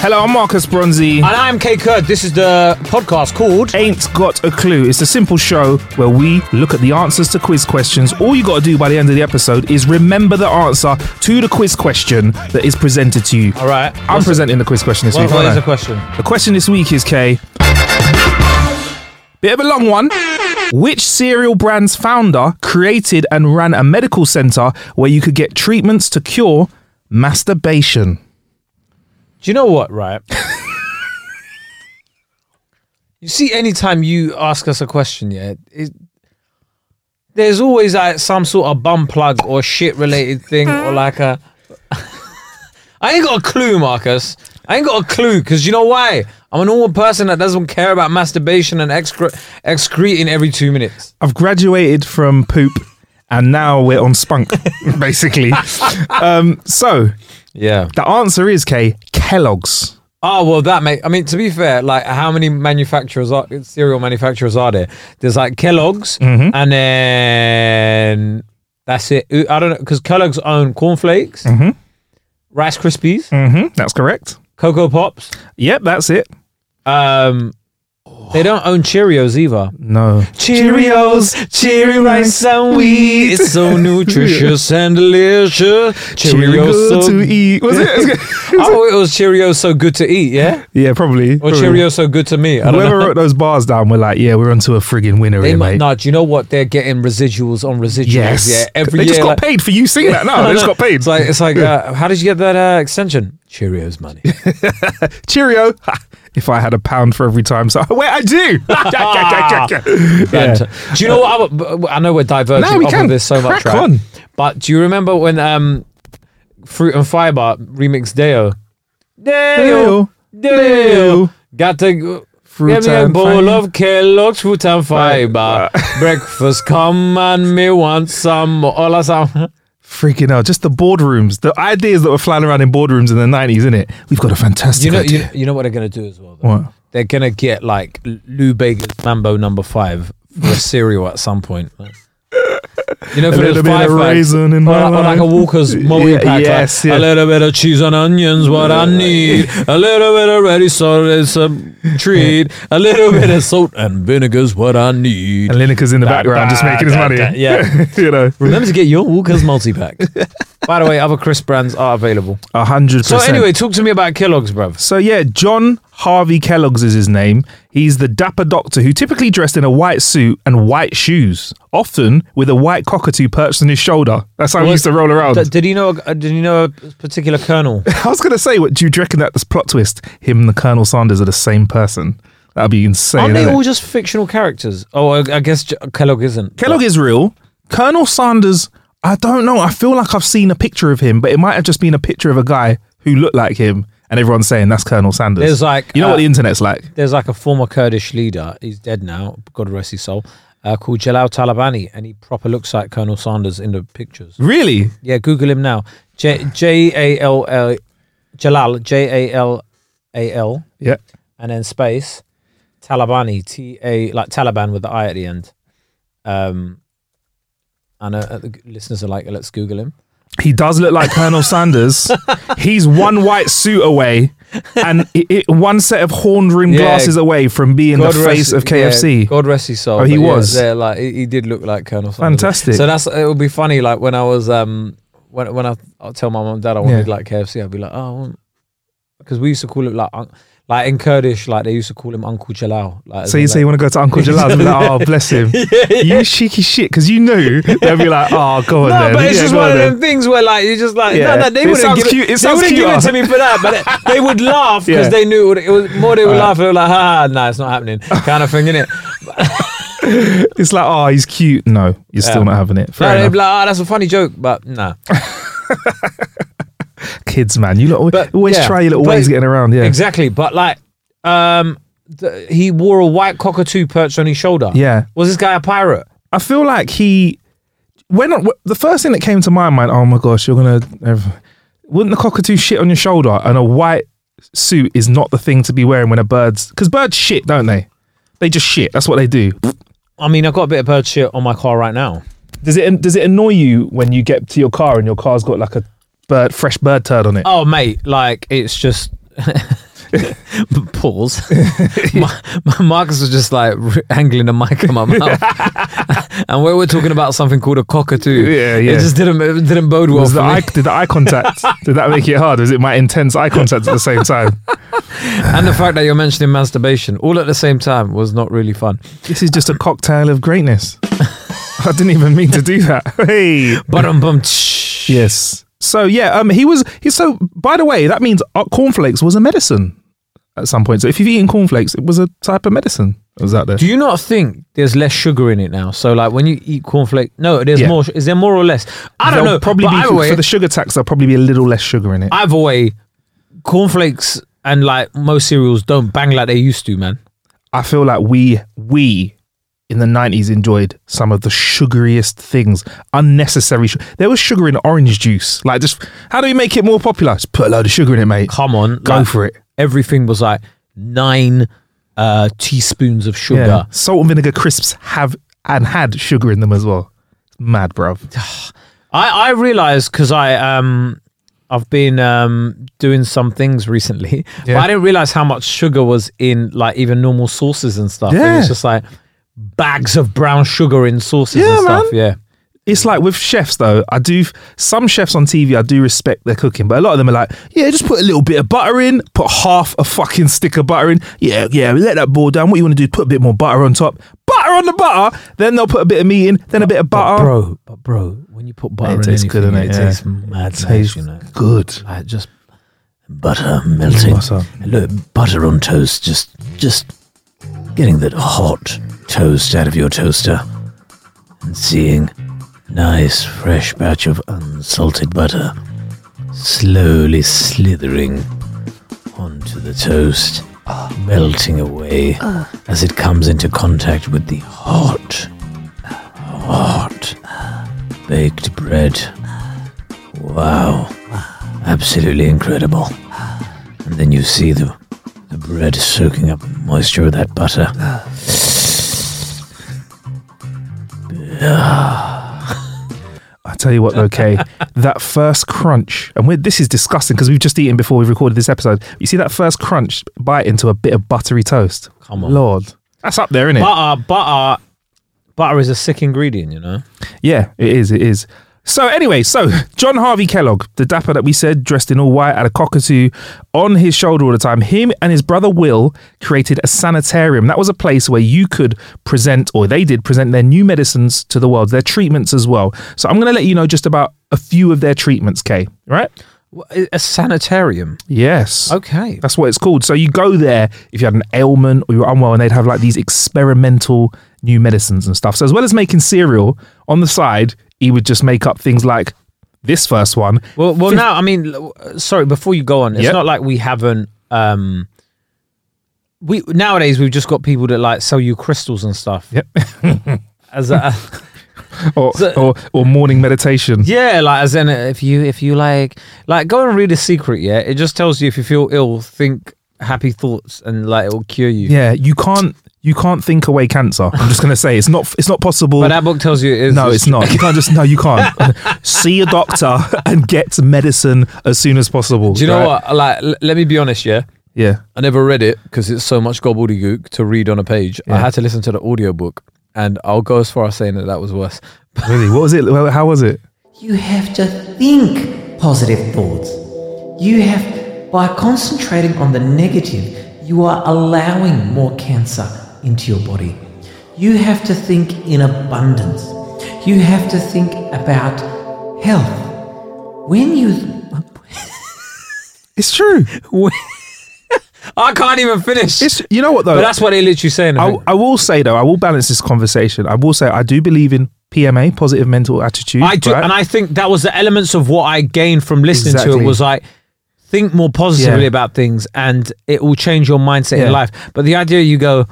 Hello, I'm Marcus Bronzy. And I'm Kay Kurd. This is the podcast called Ain't Got a Clue. It's a simple show where we look at the answers to quiz questions. All you got to do by the end of the episode is remember the answer to the quiz question that is presented to you. All right. I'm presenting the quiz question this What, week. what aren't is I? the question? The question this week is Kay. Bit of a long one. Which cereal brand's founder created and ran a medical center where you could get treatments to cure masturbation? Do you know what, right? you see, anytime you ask us a question, yeah, it, there's always like some sort of bum plug or shit related thing or like a. I ain't got a clue, Marcus. I ain't got a clue because you know why? I'm a normal person that doesn't care about masturbation and excre- excreting every two minutes. I've graduated from poop and now we're on spunk, basically. um, so Yeah. the answer is K Kellogg's. Oh well, that mate. I mean, to be fair, like how many manufacturers are cereal manufacturers are there? There's like Kellogg's, Mm-hmm. and then that's it. I don't know because Kellogg's own cornflakes, Mm-hmm. Rice Krispies, hmm that's correct. Cocoa Pops. Yep, that's it. Um, they don't own Cheerios either. No. Cheerios, cherry rice and wheat. It's so nutritious and delicious. Cheerios, so to eat. Was it? Thought it was Cheerios so good to eat. Yeah, yeah, probably. or probably. Cheerios so good to me. I Whoever wrote those bars down were like, yeah, we're onto a friggin' winner They here, might, mate. no, do you know what? They're getting residuals on residuals. yes. Yeah, every they year. just got like- paid for you singing that. No, they just got paid. It's like it's like uh, how did you get that uh, extension? Cheerios money. Cheerio. if I had a pound for every time. So, wait, I do. yeah. Do you know what? I, I know we're diverging No, we off of this so much, right? on. But do you remember when um, Fruit and Fiber remixed Deo? Deo, Deo, got to go- Fruit Give me a and bowl Fiber. of Kellogg's fruit and fiber. Breakfast, come and me want some more. All of some. Freaking out! Just the boardrooms, the ideas that were flying around in boardrooms in the 90s, isn't it? We've got a fantastic You know, idea. you know what they're gonna do as well. Though? What? They're gonna get like Lou Bega's Mambo Number Five for a cereal at some point. You know, A for little those bit of raisin in or, my or like a. Walker's multi Yeah, pack. like, yes, yeah. A little bit of cheese and onions, what I need. A little bit of ready salt is a treat. A little bit of salt and vinegar's what I need. And Lineker's in the Da, background just da, making his money. da, yeah. you know, Remember to get your Walker's multi pack. By the way, other crisp brands are available. a hundred So percent. anyway, talk to me about Kellogg's, bruv. So yeah, John Harvey Kellogg's is his name. He's the dapper doctor who typically dressed in a white suit and white shoes, often with a white cockatoo perched on his shoulder. That's how he used to roll around. D- did he know? A, uh, did he know a particular colonel? I was gonna say, what do you reckon that this plot twist? Him and the Colonel Sanders are the same person. That'd be insane. Aren't they innit? all just fictional characters? Oh, I, I guess J- Kellogg isn't. Kellogg is real. Colonel Sanders, I don't know. I feel like I've seen a picture of him, but it might have just been a picture of a guy who looked like him, and everyone's saying that's Colonel Sanders. There's like, you know uh, what the internet's like. There's like a former Kurdish leader. He's dead now. God rest his soul. Uh, called Jalal Talabani, and he proper looks like Colonel Sanders in the pictures. Really? Yeah, Google him now. J J A L L Jalal J A L A L Yeah. and then space Talabani T A like Taliban with the I at the end. Um, I know uh, the listeners are like, let's Google him. He does look like Colonel Sanders. He's one white suit away and it, it- one set of horn rimmed Yeah. glasses away from being the face of KFC. yeah, God rest his soul. Oh, he was? Yeah, like he, he did look like Colonel Sanders. Fantastic. So that's it would be funny. Like when I was um when when I I'll tell my mum and dad I wanted like KFC, I'd be like, oh, because we used to call it like like in Kurdish, like they used to call him Uncle Jalal. Like, So you say you want to go to Uncle Jalal's and be like, oh, bless him. You cheeky shit, because you knew they'd be like, oh, go on No, then. but it's Yeah, just one on of them things where like you just like Yeah. no, no, they It wouldn't sounds give cute- it They wouldn't give it to me for that, but they, would laugh because Yeah. they knew it, it was more. They would laugh. They were like, ah, ha, nah, it's not happening, kind of thing, innit? It's like, oh, he's cute. No, you're still not having it. Fair No, they'd be like, oh, that's a funny joke, but nah. Kids, man. You always, But, always yeah. try your little But- ways of getting around. Yeah. Exactly, but like, um, th- he wore a white cockatoo perched on his shoulder. Yeah. was this guy a pirate? I feel like he when the first thing that came to my mind, oh my gosh, you're gonna have, wouldn't the cockatoo shit on your shoulder and a white suit is not the thing to be wearing when a bird's because birds shit, don't they? They just shit. That's what they do. I mean, I've got a bit of bird shit on my car right now. Does it does it annoy you when you get to your car and your car's got like a bird fresh bird turd on it? Oh, mate, like it's just. Pause. Ma- Ma- Marcus was just like angling the mic in my mouth, and we were talking about something called a cockatoo. Yeah, yeah. It just didn't it didn't bode well Was for the eye, did the eye contact did that make it hard? Was it my intense eye contact at the same time? and the fact that you're mentioning masturbation all at the same time was not really fun. This is just a cocktail of greatness. I didn't even mean to do that. Hey. But um. Yes. So yeah, um, he was. He so. By the way, that means uh, cornflakes was a medicine at some point. So if you've eaten cornflakes, it was a type of medicine was out there. Do you not think there's less sugar in it now? So like when you eat cornflake, no, there's Yeah. more. Is there more or less? I don't There'll know. Probably be way, for the sugar tax. There'll probably be a little less sugar in it. either way, cornflakes and like most cereals don't bang like they used to, man. I feel like we we in the nineties enjoyed some of the sugariest things, unnecessary. Su- there was sugar in orange juice. Like, just how do we make it more popular? Just put a load of sugar in it, mate. Come on, Go like, for it. Everything was like nine uh, teaspoons of sugar. Yeah. Salt and vinegar crisps have and had sugar in them as well. Mad, bruv. I I realized because I um I've been um doing some things recently, but Yeah. I didn't realize how much sugar was in like even normal sauces and stuff. It Yeah. was just like bags of brown sugar in sauces Yeah, and stuff. man. Yeah. It's like with chefs though. I do some chefs on TV. I do respect their cooking, but a lot of them are like, yeah, just put a little bit of butter in, put half a fucking stick of butter in. Yeah, yeah, let that boil down. What you want to do? is Put a bit more butter on top. Butter on the butter. Then they'll put a bit of meat in. Then a bit of But butter. bro, but bro, when you put butter it in tastes anything, good, innit? it Yeah. tastes mad Tastes nice, you know. good. Like just butter melting. Butter. Look, butter on toast, just just getting that hot toast out of your toaster and seeing nice fresh batch of unsalted butter slowly slithering onto the toast, melting away as it comes into contact with the hot, hot baked bread. Wow. Absolutely incredible. And then you see the, the bread soaking up moisture of that butter. I tell you what, though, Kay, that first crunch, and we're, this is disgusting because we've just eaten before we recorded this episode. You see that first crunch bite into a bit of buttery toast. Come on. Lord, that's up there, isn't it? Butter, butter, butter is a sick ingredient, you know? Yeah, it is. It is. So anyway, so John Harvey Kellogg, the dapper that we said, dressed in all white, had a cockatoo on his shoulder all the time. Him and his brother Will created a sanitarium. That was a place where you could present, or they did present their new medicines to the world, their treatments as well. So I'm going to let you know just about a few of their treatments, Kay. Right? A sanitarium. Yes. Okay. That's what it's called. So you go there if you had an ailment or you were unwell, and they'd have like these experimental new medicines and stuff. So as well as making cereal on the side, he would just make up things like this first one. Well, well, now, I mean, sorry, before you go on, it's Yep. not like we haven't. um we nowadays we've just got people that like sell you crystals and stuff. Yep. As a, Or, So- or or morning meditation. yeah, like as in if you if you like like go and read a secret. Yeah, it just tells you if you feel ill, think happy thoughts, and like it will cure you. Yeah, you can't you can't think away cancer. I'm just gonna say it's not it's not possible. But that book tells you it is. no, it's not. You can't just no, you can't. See a doctor and get medicine as soon as possible. Do you know right? what? Like, l- let me be honest. Yeah, Yeah. I never read it because it's so much gobbledygook to read on a page. I had to listen to the audiobook, and I'll go as far as saying that that was worse. Really? What was it? How was it? You have to think positive thoughts. You have, by concentrating on the negative, you are allowing more cancer into your body. You have to think in abundance. You have to think about health. When you It's true. I can't even finish. It's you know what though. but that's what they literally saying. I I, will say though, I will balance this conversation. I will say I do believe in PMA, positive mental attitude. I do, right? and I think that was the elements of what I gained from listening to it was like think more positively Yeah. about things, and it will change your mindset Yeah. in life. But the idea you go,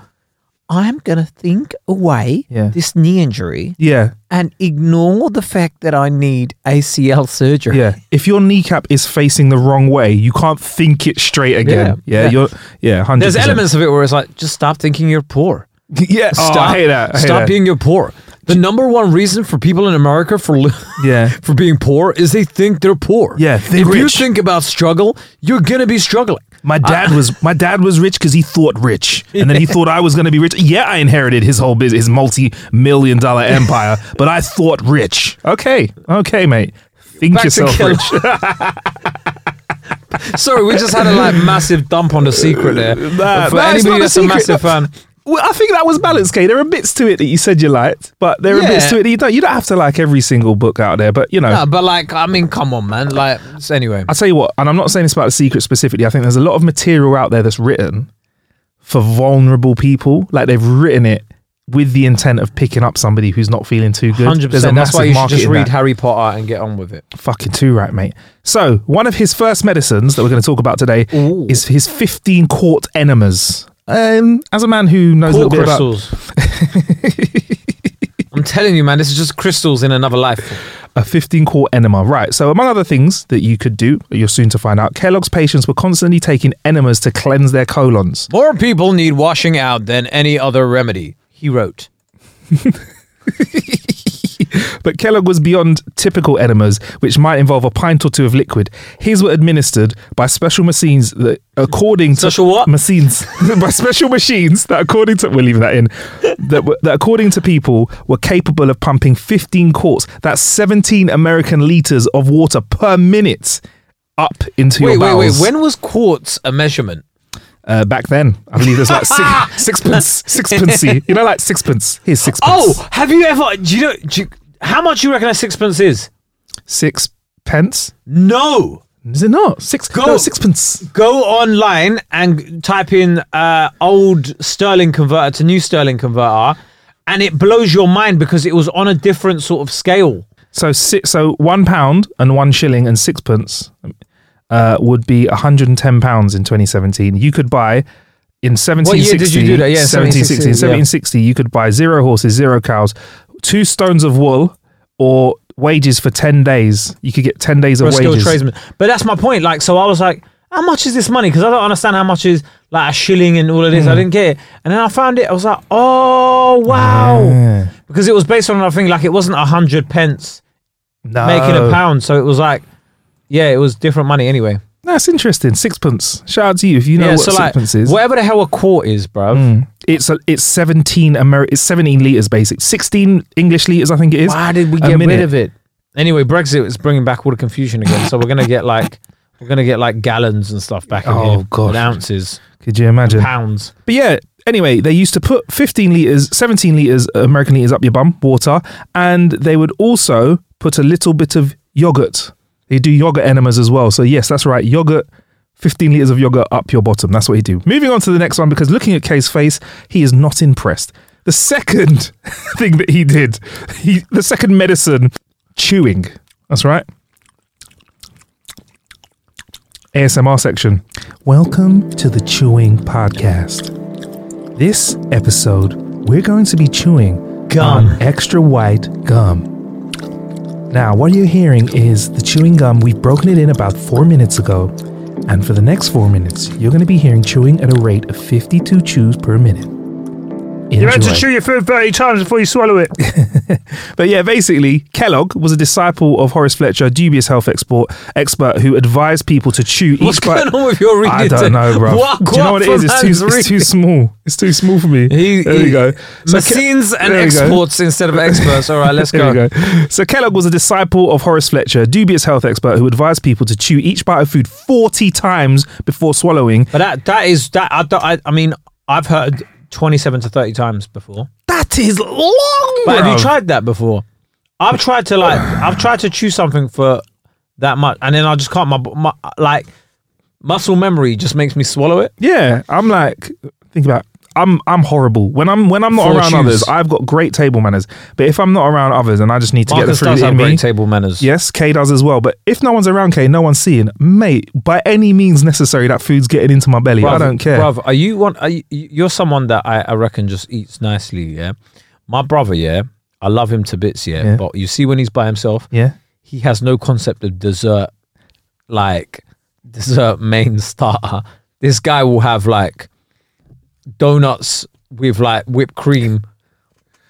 I'm gonna think away Yeah. this knee injury yeah, and ignore the fact that I need ACL surgery. yeah. If your kneecap is facing the wrong way, you can't think it straight again. Yeah, Yeah, yeah. you're yeah. 100%. There's elements of it where it's like, just stop thinking you're poor. Yeah, oh, Stop, I hate that. I hate stop that. being you're poor. The number one reason for people in America for li- Yeah. for being poor is they think they're poor. Yeah, if you rich. think about struggle, you're gonna be struggling. My dad was my dad was rich because he thought rich, and then he thought I was going to be rich. Yeah, I inherited his whole business, his multi-million dollar empire, but I thought rich. Okay, okay, mate. Think Back yourself rich. Sorry, we just had a like massive dump on the secret there. Nah, for nah, anybody a that's a secret. massive fan, Well, I think that was balanced, Kay. There are bits to it that you said you liked, but there are bits to it that you don't. You don't have to like every single book out there, but you know. Nah, but like, I mean, come on, man. Like, so anyway, I'll tell you what, and I'm not saying this about the secret specifically. I think there's a lot of material out there that's written for vulnerable people. Like they've written it with the intent of picking up somebody who's not feeling too good. hundred There's a percent. That's why you should just read. Harry Potter and get on with it. Fucking too right, mate. So one of his first medicines that we're going to talk about today Ooh. is his 15 quart enemas. Um, as a man who knows a Poor little bit about. I'm telling you, man, this is just crystals in another life. a 15 quart enema. Right. So, among other things that you could do, you're soon to find out, Kellogg's patients were constantly taking enemas to cleanse their colons. More people need washing out than any other remedy. He wrote. But Kellogg was beyond typical enemas, which might involve a pint or two of liquid. His were administered by special machines that, according to Special what? machines, by special machines that, according to we're leaving that in, that, that according to people were capable of pumping 15 quarts. That's 17 American liters of water per minute up into Wait, your wait, wait. bowels. When was quarts a measurement? Uh, back then, I believe there's like six, sixpence, sixpence. You know, like sixpence. Here's sixpence. Oh, have you ever? Do you know? Do you, how much you reckon a sixpence is? six pence. No. Is it not six? Go- No, sixpence. Go online and type in uh, old sterling converter to new sterling converter, and it blows your mind because it was on a different sort of scale. So six, so one pound and one shilling and sixpence uh, would be 110 pounds in 2017. You could buy in 1760. what year did you do that? Yeah, 1760. In 1760, 1760, you could buy zero horses, zero cows, two stones of wool, or wages for 10 days. You could get 10 days of wages. tradesman. But that's my point. Like, so I was like, how much is this money? Because I don't understand how much is like a shilling and all of this. I Hmm. didn't get it. And then I found it. I was like, oh wow, Yeah. because it was based on another thing. Like, it wasn't a hundred pence No. making a pound, so it was like, yeah, it was different money anyway. That's interesting. Sixpence. Shout out to you if you know yeah, what so like, sixpence is. whatever the hell a quart is, bro. Mm. It's a, it's 17 Ameri- it's 17 liters basic. 16 English liters I think it is. Why did we get rid of it? Anyway, Brexit is bringing back all the confusion again. so we're gonna get like we're gonna get like gallons and stuff back in Oh, here, and ounces, Could you imagine? pounds. But yeah, anyway, they used to put 15 liters, 17 liters uh, American liters up your bum, water, and they would also put a little bit of yogurt. They do yogurt enemas as well. So yes, that's right. Yogurt 15 liters of yogurt up your bottom. That's what he do. Moving on to the next one because looking at Kay's face, he is not impressed. The second thing that he did, he the second medicine, chewing. That's right. ASMR section. Welcome to the Chewing Podcast. This episode, we're going to be chewing Gum. extra white gum. Now, what you're hearing is the chewing gum. We've broken it in about four minutes ago. And for the next four minutes, you're going to be hearing chewing at a rate of 52 chews per minute. Enjoy. You had to chew your food 30 times before you swallow it. But yeah, basically, Kellogg was a disciple of Horace Fletcher, a dubious health expert, expert who advised people to chew What's each bite. going on with your reading? I don't today? know, bro. What, Do you know what it is? It's too, it's too small. It's too small for me. He, there he, we go. So Ke- Machines and there go. exports instead of experts. All right, let's go. go. So Kellogg was a disciple of Horace Fletcher, a dubious health expert who advised people to chew each bite of food 40 times before swallowing. But that that is that. I, don't- I, I mean, I've heard twenty-seven to thirty times before. That is long, But have you tried that before? I've tried to like. I've tried to chew something for that much, and then I just can't. My, my like muscle memory just makes me swallow it. Yeah, I'm like, think about. I'm I'm horrible when I'm when I'm not around others. I've got great table manners, but if I'm not around others and I just need to Marcus get the does food have in me, great table manners. yes, Kay does as well. But if no one's around, Kay, no one's seeing, mate. By any means necessary, that food's getting into my belly. I Bruv, don't care. Bruv, are you one? Are you, you're someone that I, I reckon just eats nicely. Yeah, my brother. Yeah, I love him to bits. Yeah, Yeah. but you see when he's by himself, Yeah, he has no concept of dessert, like dessert main starter. This guy will have like donuts with like whipped cream,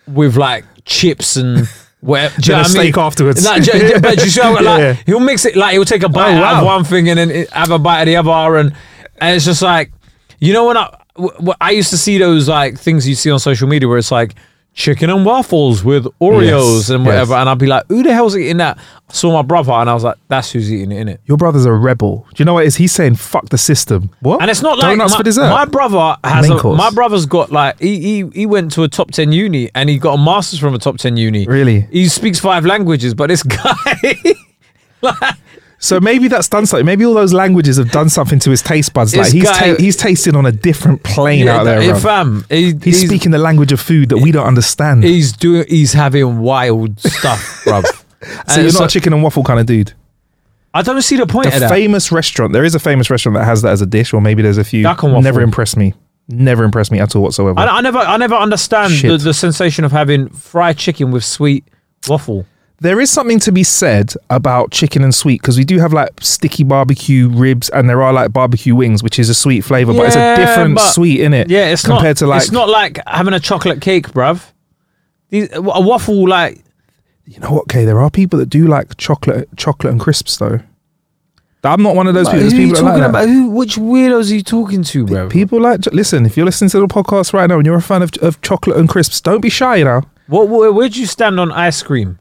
with like chips and whatever. Do you know what I mean? steak afterwards. Nah, do but you see how, like Yeah. he'll mix it like he'll take a bite Oh, out of one thing and then have a bite of the other, and and it's just like you know when I w- w- I used to see those like things you see on social media where it's like chicken and waffles with Oreos Yes, and whatever, yes. and I'd be like, who the hell's eating that? I saw my brother and I was like, that's who's eating it, innit? your brother's a rebel. Do you know what it is? He's saying fuck the system. What? And it's not like donuts my, for dessert. my brother has a, my brother's got like he, he he went to a top ten uni and he got a master's from a top ten uni. Really? He speaks five languages, but this guy like, So maybe that's done something. Maybe all those languages have done something to his taste buds. Like he's ta- he's tasting on a different plane yeah, out there. bruv. fam, he, He's, speaking the language of food that we don't understand. He's doing. He's having wild stuff, bruv. so And you're not a chicken and waffle kind of dude. I don't see the point The famous restaurant. There is a famous restaurant that has that as a dish, or maybe there's a few. Duck and waffle. Never impressed me. Never impressed me at all whatsoever. I, I never, I never understand the, the sensation of having fried chicken with sweet waffle. There is something to be said about chicken and sweet because we do have like sticky barbecue ribs and there are like barbecue wings, which is a sweet flavor, but it's a Yeah, different but- sweet in it. Yeah, it's compared not. to like it's not like having a chocolate cake, bruv. These, a waffle, like you know what? Okay, there are people that do like chocolate, chocolate and crisps though. I'm not one of those people. There's who are you people that talking like that. about? Who? Which weirdos are you talking to, bro? People like listen. If you're listening to the podcast right now and you're a fan of, of chocolate and crisps, don't be shy. You know, What? Where, where'd you stand on ice cream?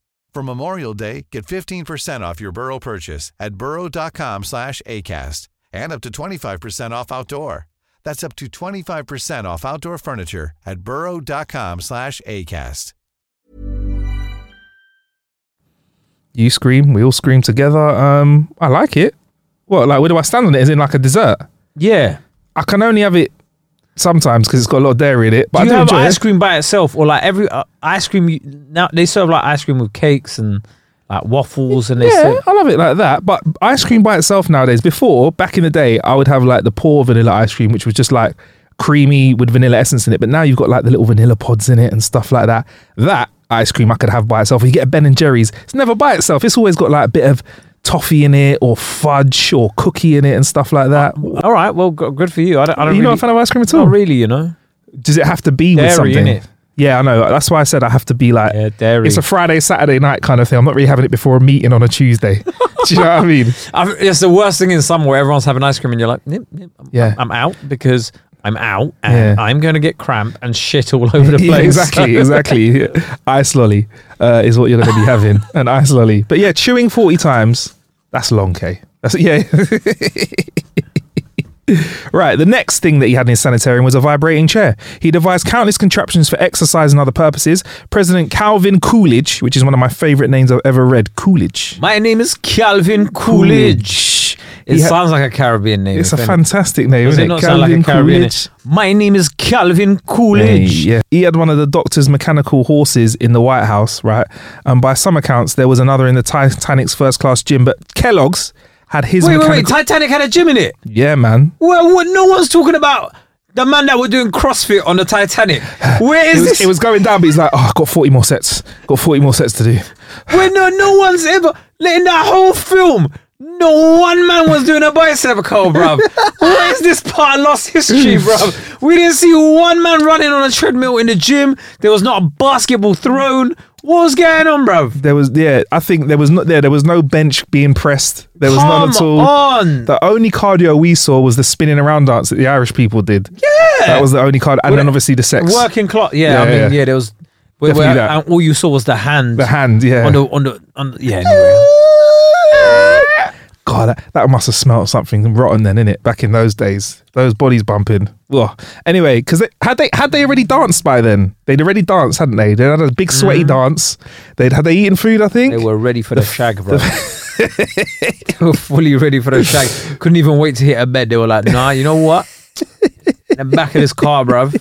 For Memorial Day, get 15% off your Burrow purchase at burrow.com slash ACAST and up to 25% off outdoor. That's up to 25% off outdoor furniture at burrow.com slash ACAST. you scream, we all scream together. Um, I like it. What like where do I stand on it? Is it like a dessert? Yeah. I can only have it sometimes because it's got a lot of dairy in it. But do you I do have ice it. cream by itself, or like every uh, ice cream? You, now they serve like ice cream with cakes and like waffles, and they Yeah, serve, I love it like that. But ice cream by itself nowadays, before, back in the day, I would have like the poor vanilla ice cream, which was just like creamy with vanilla essence in it. But now you've got like the little vanilla pods in it and stuff like that. That ice cream I could have by itself. You get a Ben and Jerry's, it's never by itself. It's always got like a bit of toffee in it or fudge or cookie in it and stuff like that. Uh, all right, well, good for you. I don't. I don't you really, not a fan of ice cream at all? Not really, you know. Does it have to be with Dairy, something? innit? Yeah, I know. That's why I said I have to be like Yeah, dairy. it's a Friday, Saturday night kind of thing. I'm not really having it before a meeting on a Tuesday. Do you know what I mean? I, it's the worst thing in summer where everyone's having ice cream and you're like, nip, nip, I'm, Yeah. I'm out because I'm out and Yeah. I'm going to get cramp and shit all over the place. Yeah, exactly, exactly. Ice lolly uh, is what you're going to be having, an ice lolly. But yeah, chewing 40 times, that's long, K. That's yeah. Right, the next thing that he had in his sanitarium was a vibrating chair. He devised countless contraptions for exercise and other purposes. President Calvin Coolidge, which is one of my favorite names I've ever read, Coolidge. My name is Calvin Coolidge. It ha- sounds like a Caribbean name. It's a fantastic name, Does isn't it not sound like a Caribbean name? My name is Calvin Coolidge. Yeah, yeah. He had one of the doctor's mechanical horses in the White House, right? And by some accounts, there was another in the Titanic's first class gym. But Kellogg's had his Wait, wait, wait. Titanic had a gym in it. yeah, man. Well, what, no one's talking about the man that were doing CrossFit on the Titanic. Where is It was, this? it was going down, but he's like, oh, I've got 40 more sets. Got 40 more sets to do. Where no, no one's ever in that whole film. No one man was doing a bicep curl, bruv. Where is this part of lost history, bruv? We didn't see one man running on a treadmill in the gym. There was not a basketball thrown. What was going on, bruv? There was, yeah, I think there was not there. There was no bench being pressed. There was none at all. on. The only cardio we saw was the spinning around dance that the Irish people did. Yeah. That was the only cardio. And then obviously the sex. Working clock. Yeah, I Yeah, mean, yeah. yeah, there was. Where, where- all you saw was the hand. The hand, yeah. On the, on the, on the, yeah, anyway. God, that, that must have smelled something rotten then, innit? Back in those days, those bodies bumping. Ugh. Anyway, because they, had they had they already danced by then? They'd already danced, hadn't they? They had a big sweaty mm. dance. They'd had they eaten food? I think. They were ready for the shag, bro. they were fully ready for the shag. Couldn't even wait to hit a bed. They were like, nah, you know what? the back of this car, bruv.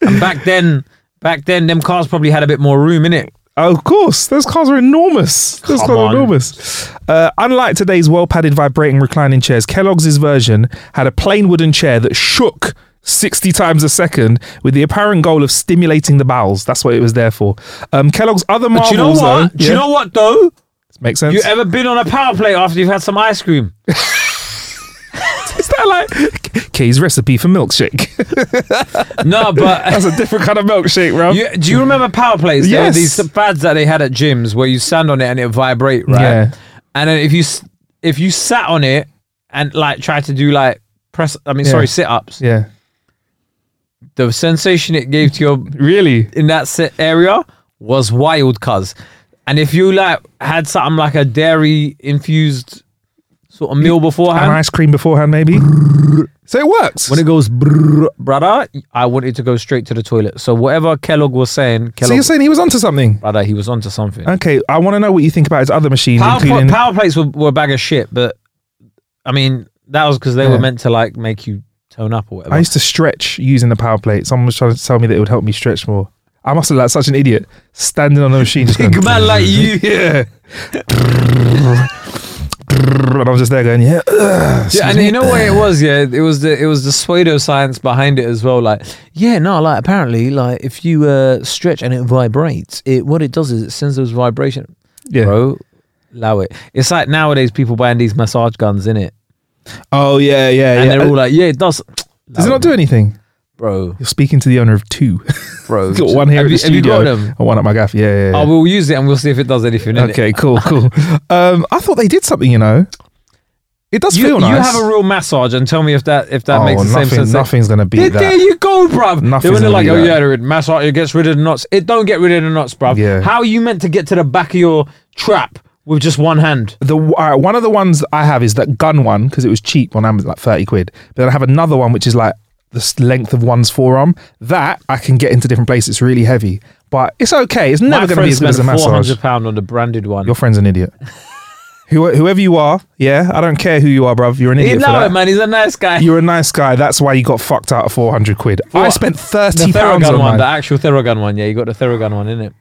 And back then, back then, them cars probably had a bit more room in it. Oh, of course, those cars are enormous. Those Come cars are on. enormous. Uh, unlike today's well-padded vibrating reclining chairs, Kellogg's version had a plain wooden chair that shook 60 times a second with the apparent goal of stimulating the bowels. That's what it was there for. Um, Kellogg's other marvels, you know what? though, Do you know what though? Makes sense. You ever been on a power plate after you've had some ice cream? Is that like Kay's recipe for milkshake? No, but That's a different kind of milkshake, bro. You, do you remember power plates? There were Yes. these pads that they had at gyms where you stand on it and it vibrate, right? Yeah. And then if you s- if you sat on it and like tried to do like press, I mean, Yeah. sorry, sit ups, Yeah. the sensation it gave to your Really? in that set area was wild, cuz. And if you like had something like a dairy infused sort of meal beforehand. An ice cream beforehand, maybe. so it works. when it goes brrr, brother, I wanted to go straight to the toilet. So whatever Kellogg was saying, so you're saying he was onto something? brother, he was onto something. Okay, I want to know what you think about his other machines, Power, including. power plates were, were a bag of shit, but I mean that was because they Yeah. were meant to like make you tone up or whatever. I used to stretch using the power plate. Someone was trying to tell me that it would help me stretch more. I must have like such an idiot standing on the machine. Just Big man like you. yeah. and I was just there going, yeah. ugh, Yeah, and you know what it was? Yeah, it was the it was the pseudoscience behind it as well. Like, yeah, no, like apparently, like if you uh, stretch and it vibrates, it what it does is it sends those vibration. Yeah. Bro, allow it. It's like nowadays people buying these massage guns in it, Oh yeah, yeah, and yeah. they're all like, yeah, it does. Does it not do anything? Bro, You're speaking to the owner of two. bro? got one here have in you, the have you studio. got them? and one at my gaff. Yeah, yeah. yeah. Oh, we'll use it and we'll see if it does anything. okay, cool, cool. um, I thought they did something. You know, it does You, feel you have a real massage and tell me if that if that oh, makes the nothing, same sense. Nothing's gonna beat There, that. there you go, bruv. They Nothing's gonna like, oh yeah, the massage it gets rid of the knots. It don't get rid of the knots, bruv. Yeah. How are you meant to get to the back of your trap with just one hand? The uh, one of the ones I have is that gun one because it was cheap on Amazon, like thirty quid. But then I have another one which is like the length of one's forearm. That I can get into different places. It's really heavy, but it's okay. It's never going to be as good as a spent massage. hundred pound on the branded one. Your friend's an idiot. Whoever you are, yeah, I don't care who you are, bruv. You're an idiot for know it, man. He's a nice guy. You're a nice guy. That's why you got fucked out of 400 quid. I What? spent the 30 pounds on one, mine. the actual Theragun one. Yeah, you got the Theragun one in it.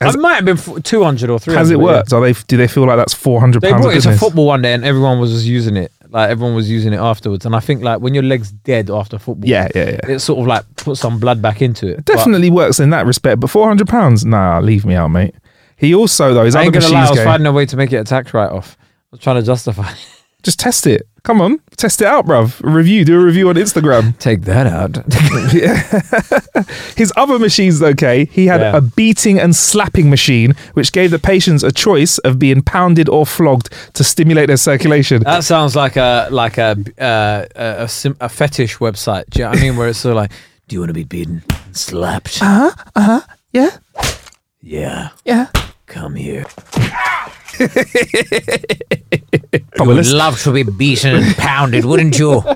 Has- it might have been two hundred or three. Has it worked? Are they? Do they feel like that's 400 They pounds brought of it to football one day and everyone was just using it. Like everyone was using it afterwards. And I think like when your leg's dead after football, Yeah, yeah, yeah. it sort of like puts some blood back into it. But- Definitely works in that respect, but 400 pounds? Nah, leave me out, mate. He also though his I other ain't gonna lie, I machines was game. finding a way to make it a tax write off. I was trying to justify. Just test it. Come on, test it out, bruv. Review, do a review on Instagram. Take that out. His other machines, okay, he had Yeah. a beating and slapping machine, which gave the patients a choice of being pounded or flogged to stimulate their circulation. That sounds like a like a uh, a, a, sim- a fetish website. Do you know what I mean? Where it's sort of like, do you want to be beaten, and slapped? Uh huh. Uh huh. yeah, Yeah. yeah. Come here. Probably less. love to be beaten and pounded, wouldn't you?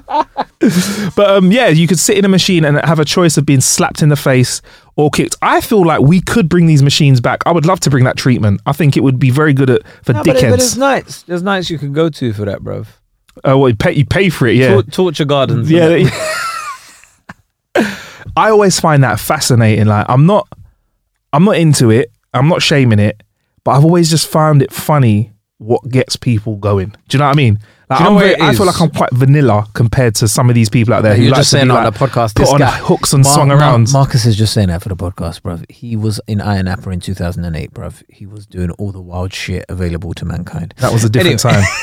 But um, yeah, you could sit in a machine and have a choice of being slapped in the face or kicked. I feel like we could bring these machines back. I would love to bring that treatment. I think it would be very good at for No, but, but it's dickheads. nights. There's nights you can go to for that, bruv. Oh, well, you pay, you pay for it, yeah. Tor- torture gardens. yeah. they- I always find that fascinating. Like, I'm not, I'm not into it. I'm not shaming it, but I've always just found it funny what gets people going. Do you know what I mean? Like, you know I'm very- I feel like I'm quite vanilla compared to some of these people out there who You're like just to be saying on like, the podcast. put this on guy- hooks and Mar- swung Mar- around. Marcus is just saying that for the podcast, bruv. He was in Ayia Napa in 2008, bruv. He was doing all the wild shit available to mankind. That was a different Anyway. time.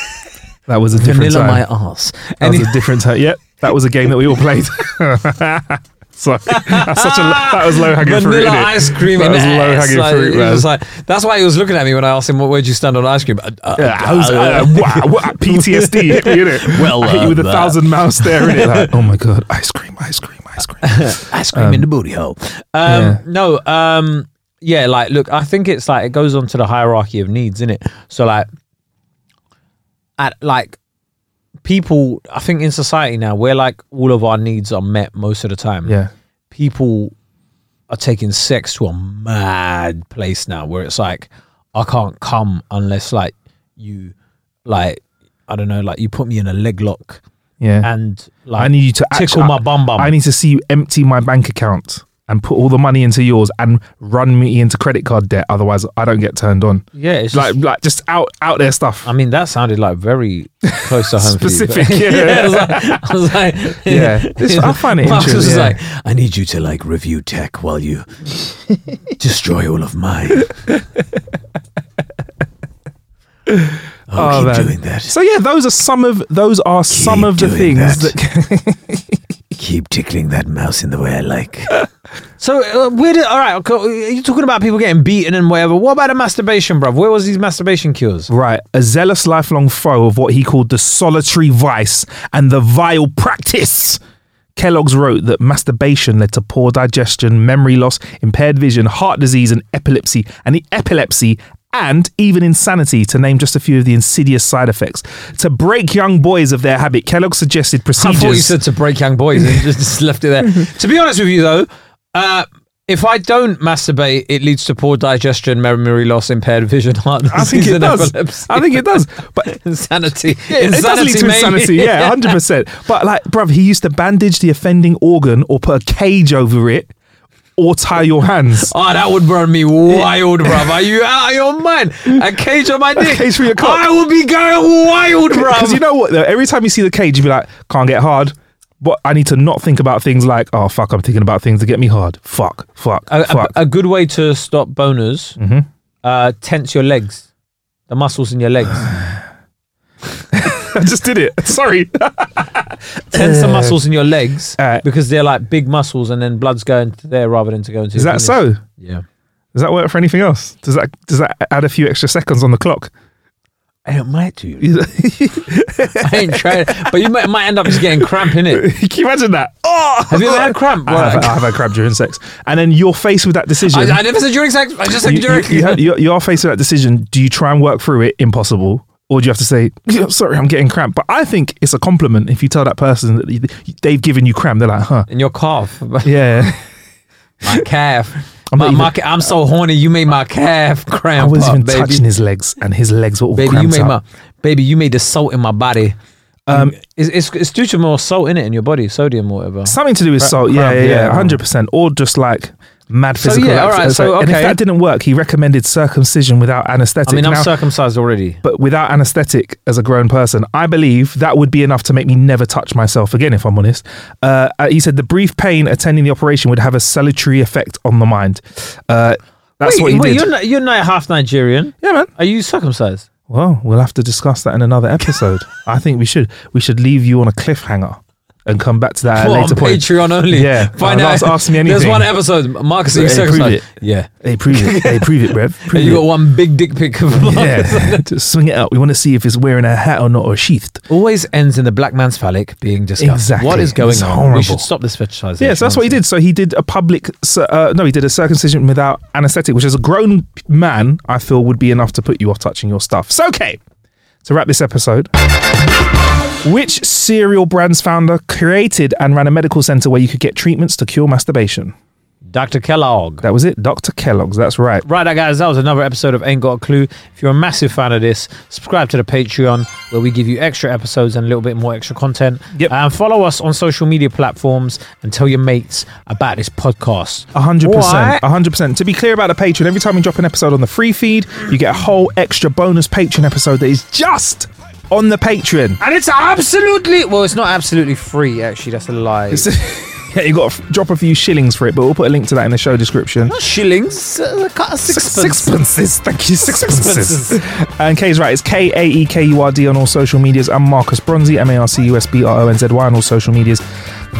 That was a different time. Vanilla time. my ass. That was a different time. Yep, that was a game that we all played. so that's such a that was low hanging fruit. Vanilla ice cream That in was low hanging Like, fruit, man. was like, that's why he was looking at me when I asked him, what "Where would you stand on ice cream?" Uh, uh, Yeah, I was, uh, wow, what, PTSD hit me, innit? Well, I hit you with a uh, thousand mouse there, innit? Like, oh my god, ice cream, ice cream, ice cream. ice cream in the booty hole. Um, yeah. No, um, yeah, like, look, I think it's like it goes on to the hierarchy of needs, isn't it? So, like, at like people, I think in society now, where like all of our needs are met most of the time, Yeah, people are taking sex to a mad place now, where it's like, I can't come unless like you, like, I don't know, like you put me in a leg lock yeah. and like I need you to tickle my bum bum. I need to see you empty my bank account and put all the money into yours and run me into credit card debt. Otherwise, I don't get turned on. yeah, it's Like, just, like just out out there stuff. I mean, that sounded like very close to home. for you. Specific, yeah. I was like, I was like Yeah. This- I find it Marcus was interesting, like, I need you to like review tech while you destroy all of mine. oh, Oh, keep man. doing that. So yeah, those are some of those are some of the things that. that. Keep tickling that mouse in the way I like. so uh, where did all right? okay, You're talking about people getting beaten and whatever. What about the masturbation, bruv? Where was these masturbation cures? Right, a zealous lifelong foe of what he called the solitary vice and the vile practice. Kellogg's wrote that masturbation led to poor digestion, memory loss, impaired vision, heart disease, and epilepsy, and the epilepsy and even insanity, to name just a few of the insidious side effects. To break young boys of their habit, Kellogg suggested procedures. I thought you said to break young boys and just, left it there. to be honest with you, though, uh, if I don't masturbate, it leads to poor digestion, memory loss, impaired vision, heart disease, I think it does. epilepsy. I think it does. But insanity. Yeah, it does lead to maybe. insanity. Yeah, hundred percent. But like, bruv, he used to bandage the offending organ or put a cage over it, or tie your hands. Oh, that would burn me wild, bruv. Are you out of your mind? A cage on my dick. A cage for your cock. I would be going wild, bruv. Because you know what? Though every time you see the cage, you'd be like, can't get hard. But I need to not think about things like, oh fuck, I'm thinking about things that get me hard. Fuck, fuck, a, a, fuck. a good way to stop boners, Mm-hmm. uh, tense your legs, the muscles in your legs. I just did it. Sorry. tense the muscles in your legs Uh, because they're like big muscles, and then blood's going to there rather than to go into. Is your that penis. so? Yeah. Does that work for anything else? Does that does that add a few extra seconds on the clock? I might do. I ain't tried, but you might, might end up just getting cramp in it. Can you imagine that? Oh, Have you ever had cramp? I have, I have had cramp during sex, and then you're faced with that decision. I, I never said during sex. I just said you, during. you, you, have- you, you are faced with that decision. Do you try and work through it? Impossible. Or do you have to say, sorry, I'm getting cramp? But I think it's a compliment if you tell that person that they've given you cramp. They're like, huh? in your calf, Yeah. my calf. I'm my, not my I'm so horny. You made my calf cramp. I was up, even baby. touching his legs, and his legs were all baby, you made up. my baby. You made the salt in my body. Um, It's, it's, it's due to more salt in it in your body, sodium or whatever. Something to do with Cra- salt. Yeah, cramp, yeah, yeah, yeah. hundred percent. Or just like mad So, physical. yeah, all right, so, And if okay. that didn't work, he recommended circumcision without anesthetic. I mean, I'm Now- circumcised already. but without anesthetic as a grown person, I believe that would be enough to make me never touch myself again, if I'm honest. Uh, uh, he said the brief pain attending the operation would have a salutary effect on the mind. Uh, That's what he wait, did. You're, not, you're not half Nigerian. yeah, man. Are you circumcised? Well, we'll have to discuss that in another episode. I think we should. We should leave you on a cliffhanger and come back to that at a later on point. Patreon only. Yeah. Find Uh, out. ask- ask me There's one episode. Marcus prove circumcised. it. Yeah. Hey, prove it. Hey, prove it, Rev. Prove And you it. got one big dick pic of Marcus. Yeah, just swing it out. We want to see if it's wearing a hat or not, or sheathed. Always ends in the black man's phallic being discussed. Exactly. What is going It's on? horrible. We should stop this fetishization. Yeah, so that's what he did. So he did a public, uh, no, he did a circumcision without anesthetic, which as a grown man, I feel would be enough to put you off touching your stuff. So, okay, to wrap this episode, which cereal brand's founder created and ran a medical center where you could get treatments to cure masturbation? Dr. Kellogg. That was it, Dr. Kellogg's. That's right. Right, guys, that was another episode of Ain't Got a Clue. If you're a massive fan of this, subscribe to the Patreon where we give you extra episodes and a little bit more extra content. Yep. And follow us on social media platforms and tell your mates about this podcast. A 100%. a hundred percent. To be clear about the Patreon, every time we drop an episode on the free feed, you get a whole extra bonus Patreon episode that is just on the Patreon. And it's absolutely, well, it's not absolutely free, actually. That's a lie. yeah, you got to f- drop a few shillings for it, but we'll put a link to that in the show description. Not shillings, uh, sixpence. Sixpences, thank you, sixpences. and K's right, it's K A E K U R D on all social medias. I'm Marcus Bronzy, M A R C U S B R O N Z Y on all social medias.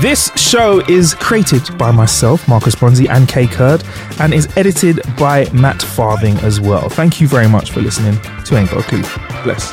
This show is created by myself, Marcus Bronzy, and Kae Kurd, and is edited by Matt Farthing as well. Thank you very much for listening to Ain't Got. Bless.